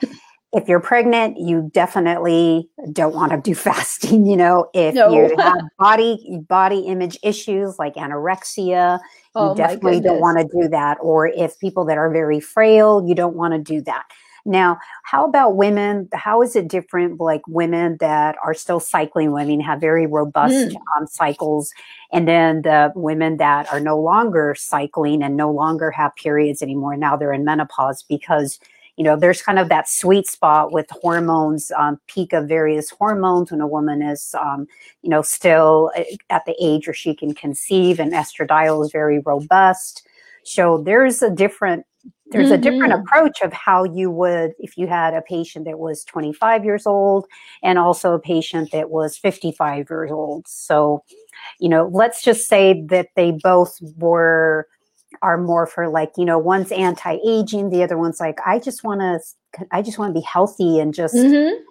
if you're pregnant, you definitely don't want to do fasting. You know, if no. you have body body image issues like anorexia, oh, you definitely don't want to do that. Or if people that are very frail, you don't want to do that. Now, how about women? How is it different? Like women that are still cycling, women have very robust mm. um, cycles, and then the women that are no longer cycling and no longer have periods anymore. Now they're in menopause because you know, there's kind of that sweet spot with hormones, um, peak of various hormones when a woman is, um, you know, still eh, at the age where she can conceive, and estradiol is very robust. So there's a different there's mm-hmm. a different mm-hmm. approach of how you would if you had a patient that was 25 years old and also a patient that was 55 years old so you know, let's just say that they both were are more for like you know one's anti-aging the other one's like i just want to i just want to be healthy and just mm-hmm.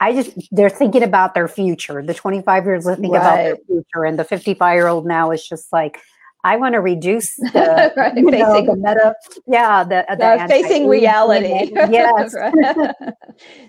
i just they're thinking about their future the 25 years are thinking right. about their future and the 55 year old now is just like I want to reduce the, right, facing know, the meta, yeah, the, the facing reality. yes.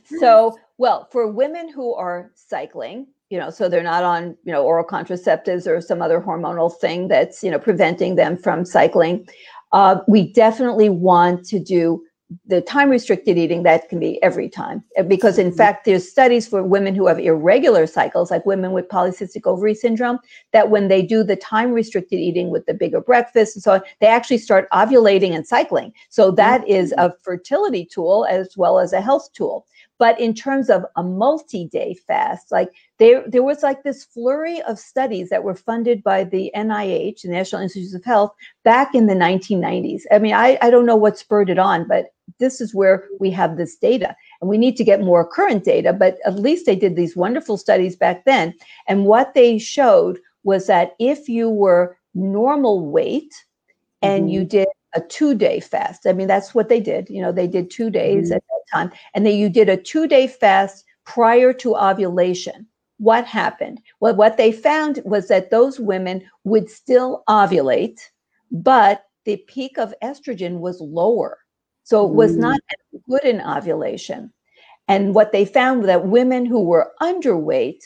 so, well, for women who are cycling, you know, so they're not on, you know, oral contraceptives or some other hormonal thing that's, you know, preventing them from cycling. Uh, we definitely want to do the time restricted eating that can be every time uh, because in mm-hmm. fact there's studies for women who have irregular cycles like women with polycystic ovary syndrome that when they do the time restricted eating with the bigger breakfast and so on they actually start ovulating and cycling so that is mm-hmm. a fertility tool as well as a health tool but in terms of a multi-day fast, like there, there was like this flurry of studies that were funded by the NIH, the National Institutes of Health, back in the 1990s. I mean, I, I don't know what spurred it on, but this is where we have this data. And we need to get more current data, but at least they did these wonderful studies back then. And what they showed was that if you were normal weight and mm-hmm. you did a two day fast. I mean, that's what they did. You know, they did two days mm-hmm. at that time. And then you did a two day fast prior to ovulation. What happened? Well, what they found was that those women would still ovulate, but the peak of estrogen was lower. So it was mm. not good in ovulation. And what they found was that women who were underweight,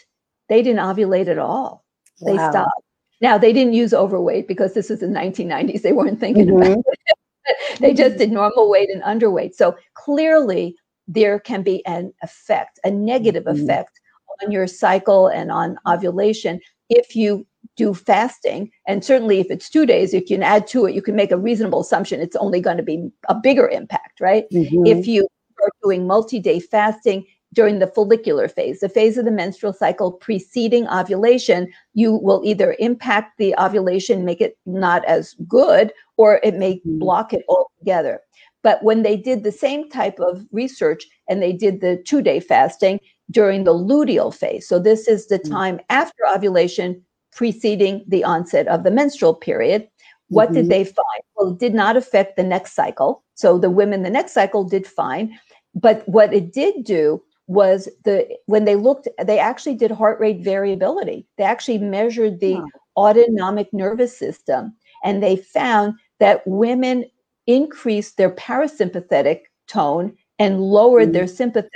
they didn't ovulate at all. They wow. stopped. Now they didn't use overweight because this is the 1990s. They weren't thinking mm-hmm. about it. they just did normal weight and underweight. So clearly there can be an effect, a negative mm-hmm. effect on your cycle and on ovulation if you do fasting. And certainly if it's two days, if you can add to it, you can make a reasonable assumption it's only going to be a bigger impact, right? Mm-hmm. If you are doing multi-day fasting, during the follicular phase, the phase of the menstrual cycle preceding ovulation, you will either impact the ovulation, make it not as good, or it may mm-hmm. block it altogether. But when they did the same type of research and they did the two day fasting during the luteal phase, so this is the mm-hmm. time after ovulation preceding the onset of the menstrual period, what mm-hmm. did they find? Well, it did not affect the next cycle. So the women the next cycle did fine. But what it did do was the when they looked they actually did heart rate variability they actually measured the autonomic nervous system and they found that women increased their parasympathetic tone and lowered mm. their sympathetic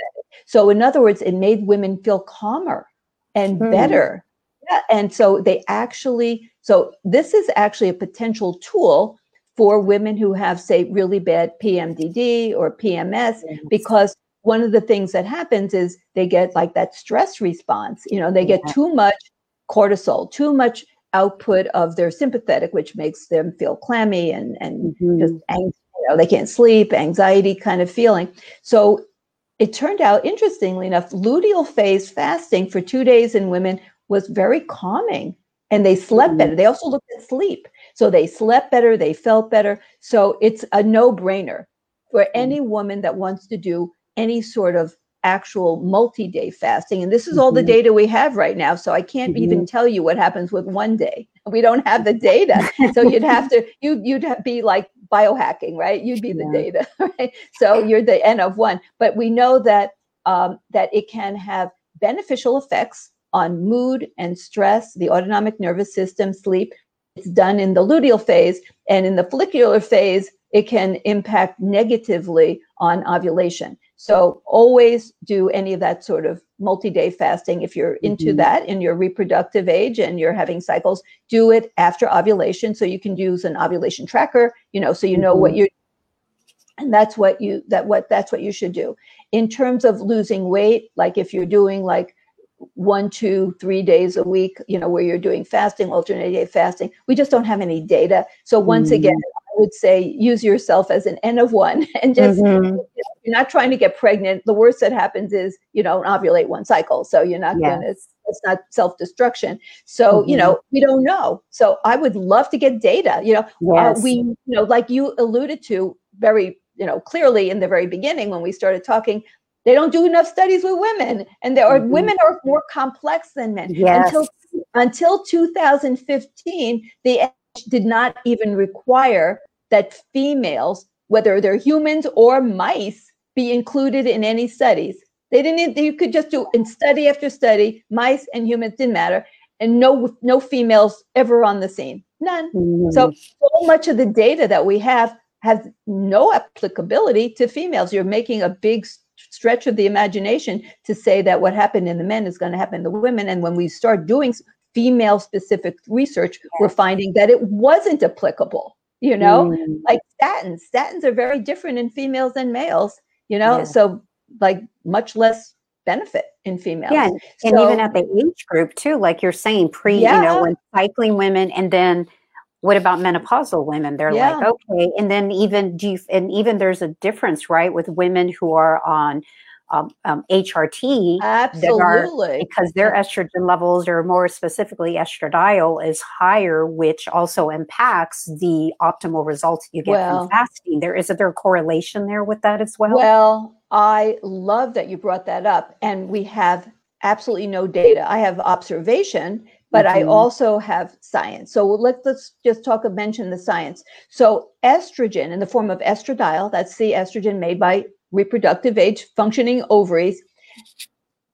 so in other words it made women feel calmer and mm. better yeah, and so they actually so this is actually a potential tool for women who have say really bad pmdd or pms yes. because one of the things that happens is they get like that stress response. You know, they get too much cortisol, too much output of their sympathetic, which makes them feel clammy and and mm-hmm. just ang- you know, they can't sleep, anxiety kind of feeling. So it turned out, interestingly enough, luteal phase fasting for two days in women was very calming, and they slept mm-hmm. better. They also looked at sleep, so they slept better, they felt better. So it's a no-brainer for mm-hmm. any woman that wants to do any sort of actual multi-day fasting and this is all the mm-hmm. data we have right now so i can't mm-hmm. even tell you what happens with one day we don't have the data so you'd have to you you'd be like biohacking right? You'd be the yeah. data right? So you're the n of one. But we know that um, that it can have beneficial effects on mood and stress the autonomic nervous system sleep. It's done in the luteal phase and in the follicular phase it can impact negatively on ovulation. So always do any of that sort of multi-day fasting if you're into mm-hmm. that in your reproductive age and you're having cycles. Do it after ovulation so you can use an ovulation tracker, you know, so you know mm-hmm. what you're and that's what you that what that's what you should do. In terms of losing weight, like if you're doing like one, two, three days a week, you know, where you're doing fasting, alternate day fasting. We just don't have any data. So once mm. again, would say use yourself as an N of one and just mm-hmm. you know, you're not trying to get pregnant. The worst that happens is you know ovulate one cycle. So you're not yes. gonna it's not self-destruction. So, mm-hmm. you know, we don't know. So I would love to get data. You know, uh, yes. we, you know, like you alluded to very, you know, clearly in the very beginning when we started talking, they don't do enough studies with women and there are mm-hmm. women are more complex than men yes. until until 2015, the did not even require that females, whether they're humans or mice, be included in any studies. They didn't. You could just do in study after study, mice and humans didn't matter, and no no females ever on the scene, none. Mm-hmm. So so much of the data that we have has no applicability to females. You're making a big stretch of the imagination to say that what happened in the men is going to happen in the women. And when we start doing female specific research, we're finding that it wasn't applicable. You know, mm. like statins. Statins are very different in females than males. You know, yeah. so like much less benefit in females. Yeah, and, so, and, even at the age group too, like you're saying, pre, yeah. you know, when cycling women, and then what about menopausal women? They're yeah. like, okay, and then even do you, and even there's a difference, right, with women who are on um, um, HRT. Absolutely. Are, because their estrogen levels, or more specifically, estradiol is higher, which also impacts the optimal results you get well, from fasting. There is there a correlation there with that as well? Well, I love that you brought that up, and we have absolutely no data. I have observation, but mm-hmm. I also have science. So let's let's just talk of mention the science. So estrogen in the form of estradiol, that's the estrogen made by reproductive age functioning ovaries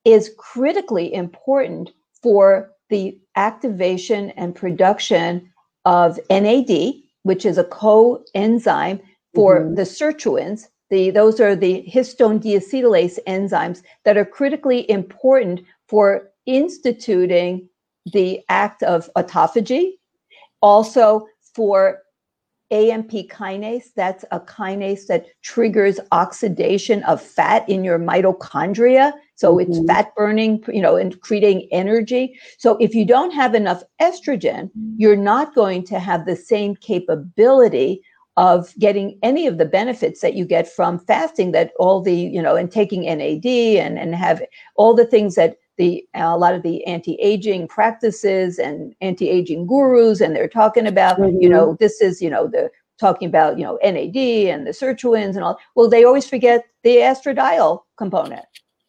is critically important for the activation and production of NAD, which is a coenzyme for mm-hmm. the sirtuins. The, those are the histone deacetylase enzymes that are critically important for instituting the act of autophagy, also for AMP kinase, that's a kinase that triggers oxidation of fat in your mitochondria. So mm-hmm. it's fat burning, you know, and creating energy. So if you don't have enough estrogen, you're not going to have the same capability of getting any of the benefits that you get from fasting that all the, you know, and taking NAD and, and have all the things that the a lot of the anti-aging practices and anti-aging gurus and they're talking about mm-hmm. you know this is you know the talking about you know NAD and the sirtuins and all well they always forget the estradiol component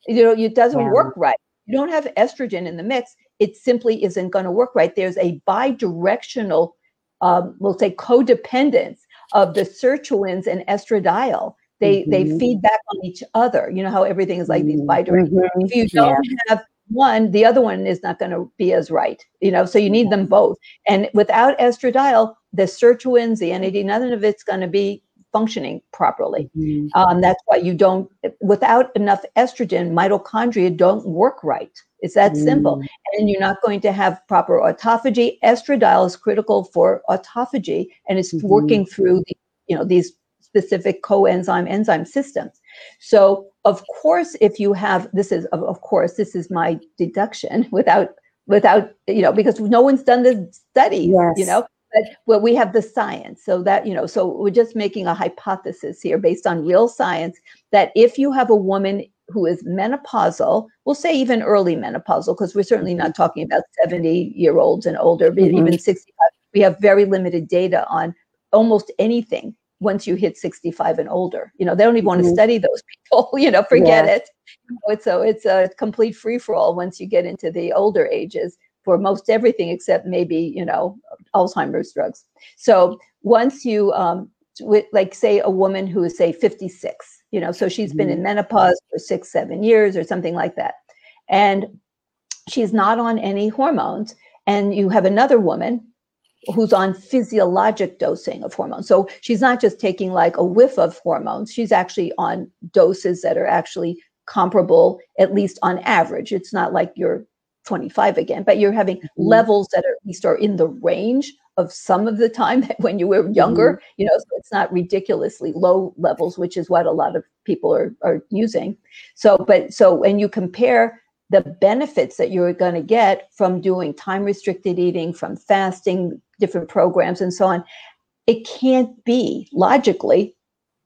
you know it doesn't yeah. work right you don't have estrogen in the mix it simply isn't going to work right there's a bi-directional um, we'll say codependence of the sirtuins and estradiol they mm-hmm. they feed back on each other you know how everything is like these mm-hmm. bi-directional mm-hmm. if you don't yeah. have one, the other one is not going to be as right. You know, so you need them both. And without estradiol, the sirtuins, the NAD, none of it's going to be functioning properly. Mm-hmm. Um, that's why you don't, without enough estrogen, mitochondria don't work right. It's that mm-hmm. simple. And you're not going to have proper autophagy. Estradiol is critical for autophagy and it's mm-hmm. working through the, you know, these specific coenzyme enzyme systems. So of course, if you have this is of course this is my deduction without without you know because no one's done the study yes. you know but well, we have the science so that you know so we're just making a hypothesis here based on real science that if you have a woman who is menopausal we'll say even early menopausal because we're certainly not talking about 70 year olds and older but mm-hmm. even 65 we have very limited data on almost anything once you hit 65 and older. You know, they don't even want to mm-hmm. study those people, you know, forget yeah. it. it's a it's a complete free for all once you get into the older ages for most everything except maybe, you know, Alzheimer's drugs. So once you um with, like say a woman who is say 56, you know, so she's mm-hmm. been in menopause for 6 7 years or something like that. And she's not on any hormones and you have another woman who's on physiologic dosing of hormones. So she's not just taking like a whiff of hormones, she's actually on doses that are actually comparable, at least on average. It's not like you're 25 again, but you're having mm-hmm. levels that are, at least are in the range of some of the time when you were younger, mm-hmm. you know, so it's not ridiculously low levels, which is what a lot of people are, are using. So, but so when you compare the benefits that you're going to get from doing time restricted eating, from fasting, different programs, and so on, it can't be logically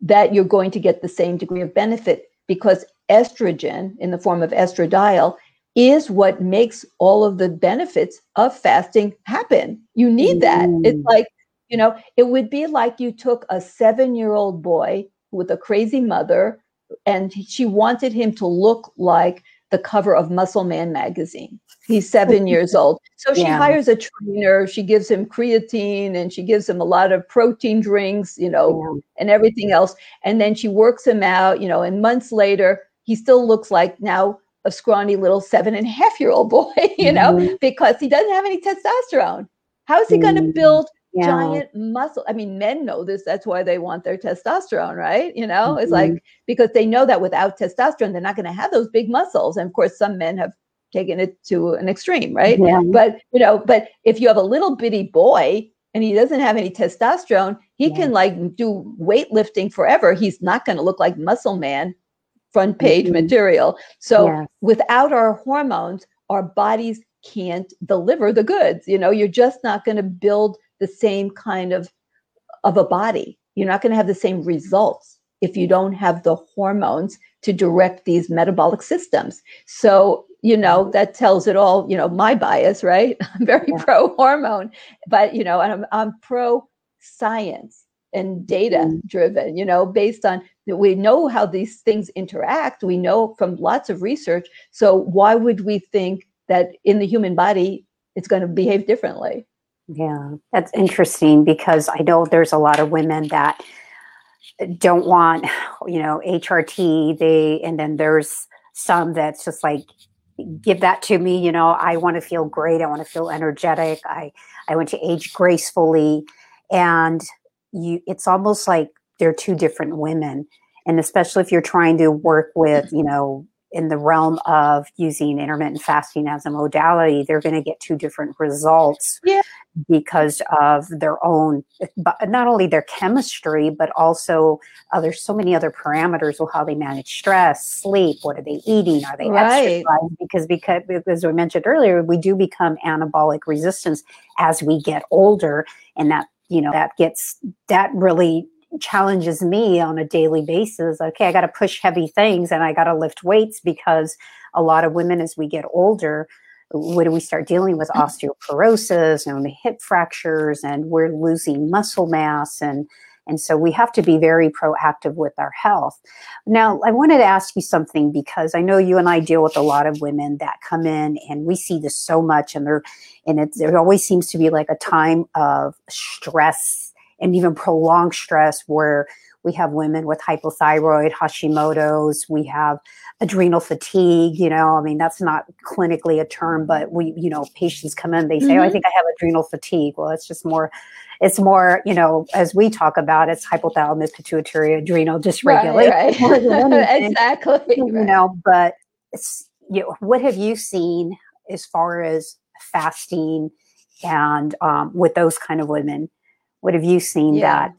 that you're going to get the same degree of benefit because estrogen in the form of estradiol is what makes all of the benefits of fasting happen. You need that. Mm. It's like, you know, it would be like you took a seven year old boy with a crazy mother and she wanted him to look like the cover of Muscle Man magazine. He's seven years old. So she Yeah. hires a trainer, she gives him creatine and she gives him a lot of protein drinks, you know, Yeah. and everything else. And then she works him out, you know, and months later, he still looks like now a scrawny little seven and a half year old boy, you know, Mhm. because he doesn't have any testosterone. How is he going to build Yeah. giant muscle? I mean, men know this. That's why they want their testosterone, right? You know, it's Mhm. like because they know that without testosterone, they're not going to have those big muscles. And of course, some men have taken it to an extreme, right? Yeah. But you know, but if you have a little bitty boy and he doesn't have any testosterone, he Yeah. can like do weightlifting forever. He's not going to look like muscle man front page Mhm. material. So Yes. without our hormones, our bodies can't deliver the goods. You know, you're just not going to build the same kind of of a body. You're not going to have the same results if you don't have the hormones to direct these metabolic systems. So, you know, that tells it all, you know, my bias, right? I'm very Yeah. pro hormone, but you know, and I'm I'm pro science and data Mm. driven, you know, based on we know how these things interact. We know from lots of research. So why would we think that in the human body it's going to behave differently? Yeah, that's interesting because I know there's a lot of women that don't want, you know, HRT. They and then there's some that's just like, give that to me. You know, I want to feel great. I want to feel energetic. I I want to age gracefully, and you. It's almost like they're two different women, and especially if you're trying to work with, you know. In the realm of using intermittent fasting as a modality, they're going to get two different results Yeah. because of their own but not only their chemistry but also uh, there's so many other parameters of how they manage stress sleep what are they eating are they Right. exercising because because as we mentioned earlier we do become anabolic resistance as we get older and that you know that gets that really challenges me on a daily basis. Okay i got to push heavy things and i got to lift weights because a lot of women as we get older when we start dealing with? Osteoporosis and hip fractures and we're losing muscle mass and and so we have to be very proactive with our health. Now i wanted to ask you something because i know you and i deal with a lot of women that come in and we see this so much and there and it there always seems to be like a time of stress and even prolonged stress where we have women with hypothyroid hashimoto's we have adrenal fatigue you know i mean that's not clinically a term but we you know patients come in they say oh i Mhm. think i have adrenal fatigue well it's just more it's more you know as we talk about it's hypothalamus pituitary adrenal dysregulation Right, right. exactly. you know but it's you know, what have you seen as far as fasting and um, with those kind of women what have you seen Yeah. that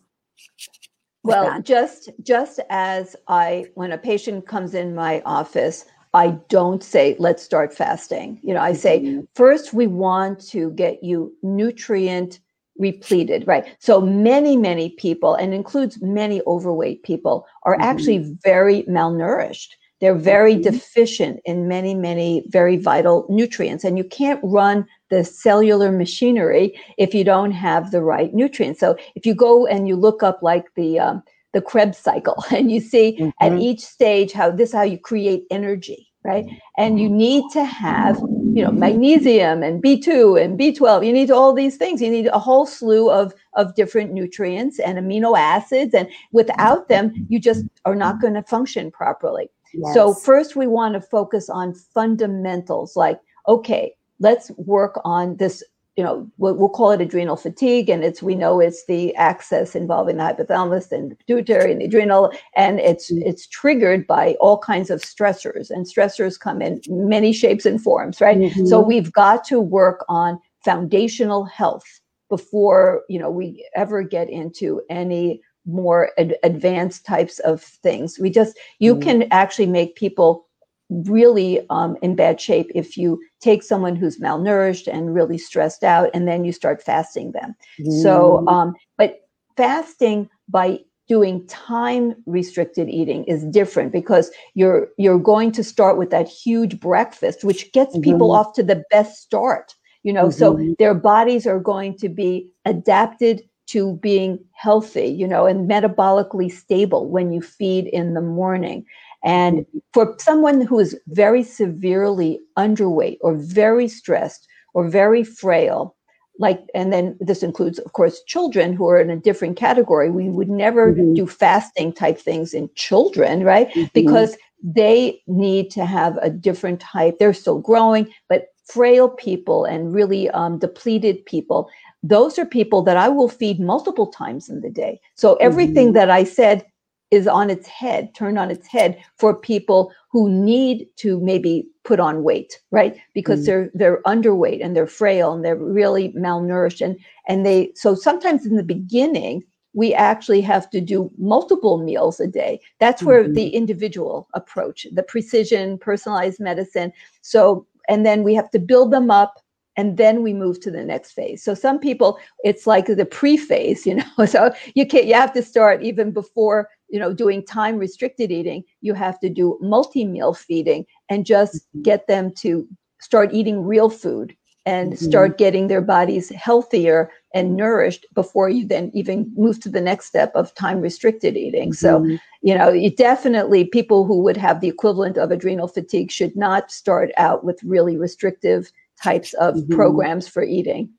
Well, that? just just as I when a patient comes in my office, I don't say let's start fasting. You know, I say Mhm. first we want to get you nutrient repleted, right? So many many people and includes many overweight people are Mhm. actually very malnourished. They're very Mhm. deficient in many many very vital nutrients and you can't run the cellular machinery if you don't have the right nutrients. So if you go and you look up like the um, the Krebs cycle and you see at Mhm. each stage how this how you create energy, right? And you need to have you know magnesium and B2 and B12. You need all these things. You need a whole slew of of different nutrients and amino acids, and without them, you just are not going to function properly. So first we want to focus on fundamentals like okay, let's work on this you know we'll, we'll call it adrenal fatigue and it's we know it's the axis involving the hypothalamus and the pituitary and the adrenal and it's it's triggered by all kinds of stressors and stressors come in many shapes and forms right? So Mhm. we've got to work on foundational health before you know we ever get into any more ad- advanced types of things we just you Mm. can actually make people really um, in bad shape if you take someone who's malnourished and really stressed out and then you start fasting them so Mhm. um, but fasting by doing time restricted eating is different because you're you're going to start with that huge breakfast which gets people Mhm. off to the best start you know so Mhm. their bodies are going to be adapted to being healthy you know and metabolically stable when you feed in the morning and for someone who is very severely underweight or very stressed or very frail, like and then this includes of course children who are in a different category we would never mm-hmm. do fasting type things in children right mm-hmm. because they need to have a different type they're still growing but frail people and really um, depleted people those are people that i will feed multiple times in the day so everything mm-hmm. that i said is on its head, turned on its head for people who need to maybe put on weight, right? Because mm. they're they're underweight and they're frail and they're really malnourished and and they so sometimes in the beginning we actually have to do multiple meals a day. That's where mm-hmm. the individual approach, the precision personalized medicine. So and then we have to build them up and then we move to the next phase. So some people, it's like the pre-phase, you know. So you can't you have to start even before you know doing time restricted eating you have to do multi-meal feeding and just mm-hmm. get them to start eating real food and mm-hmm. start getting their bodies healthier and nourished before you then even move to the next step of time restricted eating mm-hmm. so you know it definitely people who would have the equivalent of adrenal fatigue should not start out with really restrictive types of mm-hmm. programs for eating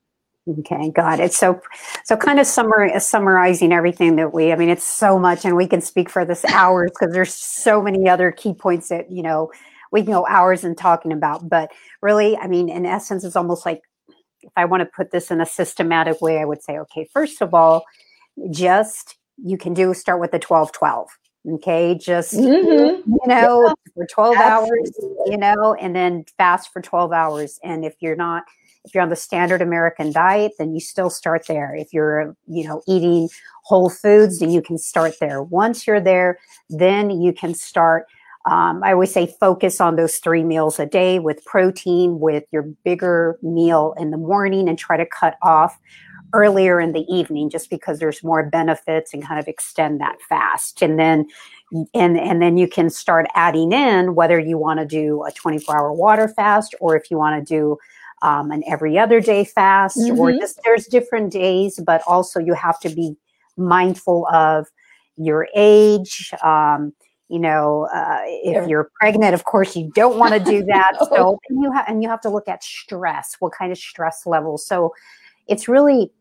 Okay, got it. So, so kind of summary, summarizing everything that we, I mean, it's so much, and we can speak for this hours because there's so many other key points that you know we can go hours in talking about. But really, I mean, in essence, it's almost like if I want to put this in a systematic way, I would say, okay, first of all, just you can do start with the 12 12 okay just mm-hmm. you know yeah. for 12 Absolutely. hours you know and then fast for 12 hours and if you're not if you're on the standard American diet, then you still start there. If you're, you know, eating whole foods, then you can start there. Once you're there, then you can start. Um, I always say focus on those three meals a day with protein, with your bigger meal in the morning, and try to cut off earlier in the evening just because there's more benefits and kind of extend that fast. And then and and then you can start adding in whether you want to do a 24 hour water fast or if you want to do um, an every other day fast, mm-hmm. or just there's different days, but also you have to be mindful of your age. Um, you know, uh, if you're pregnant, of course, you don't want to do that. no. So, and you have and you have to look at stress. What kind of stress levels? So, it's really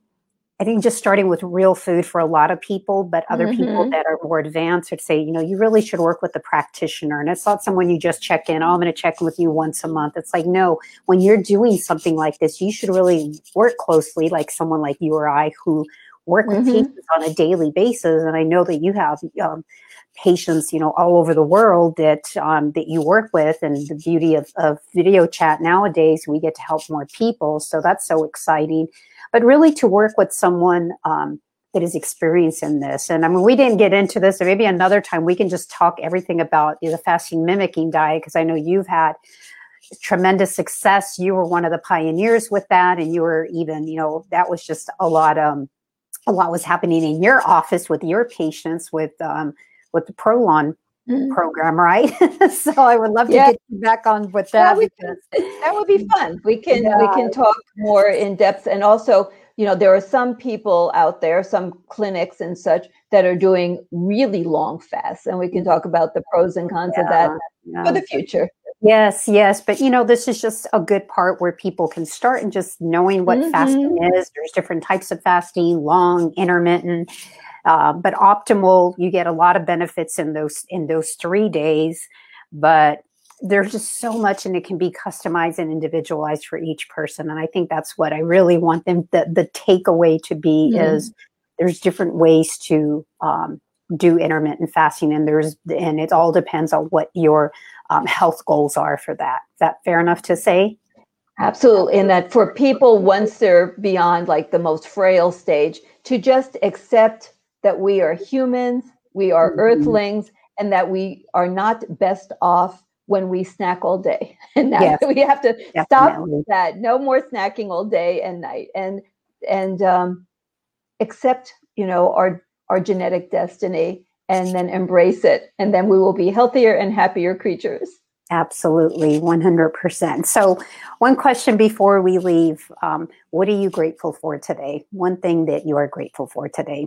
I think just starting with real food for a lot of people, but other mm-hmm. people that are more advanced would say, you know, you really should work with the practitioner. And it's not someone you just check in, oh, I'm going to check in with you once a month. It's like, no, when you're doing something like this, you should really work closely, like someone like you or I who work with mm-hmm. patients on a daily basis. And I know that you have um, patients, you know, all over the world that um, that you work with. And the beauty of, of video chat nowadays, we get to help more people. So that's so exciting but really to work with someone um, that is experienced in this. And I mean, we didn't get into this, so maybe another time we can just talk everything about the fasting mimicking diet because I know you've had tremendous success. You were one of the pioneers with that, and you were even, you know, that was just a lot. Um, a lot was happening in your office with your patients with um, with the ProLon mm-hmm. program, right? so I would love to yeah. get you back on with that. That would, that would be fun. We can yeah. we can talk more in depth, and also, you know, there are some people out there, some clinics and such that are doing really long fasts, and we can talk about the pros and cons yeah. of that for the future. Yes, yes. But you know, this is just a good part where people can start and just knowing what mm-hmm. fasting is. There's different types of fasting, long, intermittent. Uh, but optimal, you get a lot of benefits in those in those three days. But there's just so much, and it can be customized and individualized for each person. And I think that's what I really want them the the takeaway to be mm-hmm. is there's different ways to um, do intermittent fasting, and there's and it all depends on what your um, health goals are for that. Is that fair enough to say? Absolutely. And that for people, once they're beyond like the most frail stage, to just accept that we are humans, we are mm-hmm. earthlings, and that we are not best off when we snack all day. And yes, we have to definitely. stop that. No more snacking all day and night. And and um, accept, you know, our our genetic destiny and then embrace it. And then we will be healthier and happier creatures. Absolutely, 100%. So, one question before we leave um, What are you grateful for today? One thing that you are grateful for today?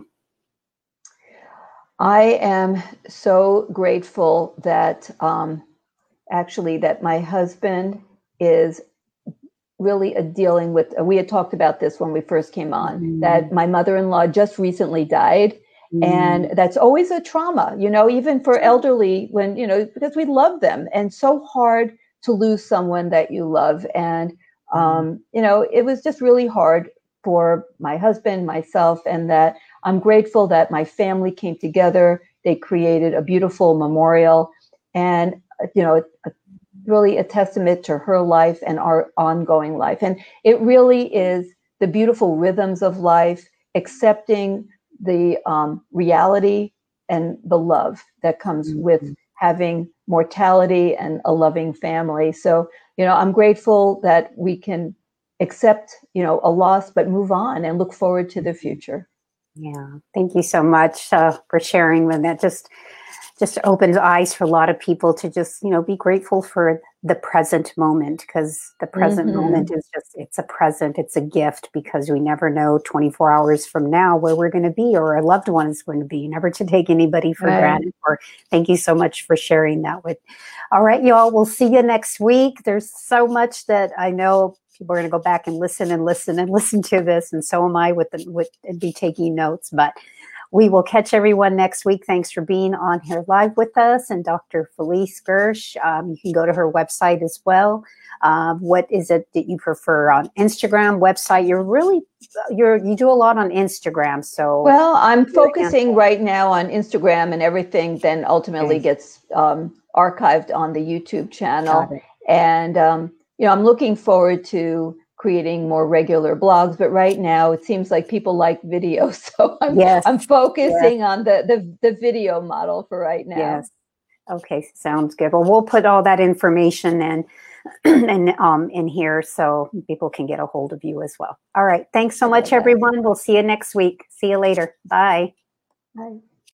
I am so grateful that um, actually that my husband is really a dealing with we had talked about this when we first came on mm. that my mother-in-law just recently died mm. and that's always a trauma you know even for elderly when you know because we love them and so hard to lose someone that you love and mm. um, you know it was just really hard for my husband myself and that i'm grateful that my family came together they created a beautiful memorial and you know a really a testament to her life and our ongoing life. And it really is the beautiful rhythms of life, accepting the um, reality and the love that comes mm-hmm. with having mortality and a loving family. So, you know, I'm grateful that we can accept, you know, a loss, but move on and look forward to the future. Yeah. Thank you so much uh, for sharing with that. Just just opens eyes for a lot of people to just you know be grateful for the present moment because the present mm-hmm. moment is just it's a present it's a gift because we never know 24 hours from now where we're going to be or our loved one is going to be never to take anybody for right. granted or thank you so much for sharing that with all right y'all we'll see you next week there's so much that i know people are going to go back and listen and listen and listen to this and so am i with the with and be taking notes but we will catch everyone next week. Thanks for being on here live with us. And Dr. Felice Gersh, um, you can go to her website as well. Um, what is it that you prefer on Instagram website? You're really you're you do a lot on Instagram. So well, I'm focusing right now on Instagram, and everything then ultimately okay. gets um, archived on the YouTube channel. And um, you know, I'm looking forward to creating more regular blogs but right now it seems like people like video so i'm, yes. I'm focusing yes. on the, the the video model for right now. Yes. Okay sounds good. Well we'll put all that information in and um in here so people can get a hold of you as well. All right thanks so much everyone. We'll see you next week. See you later. Bye. Bye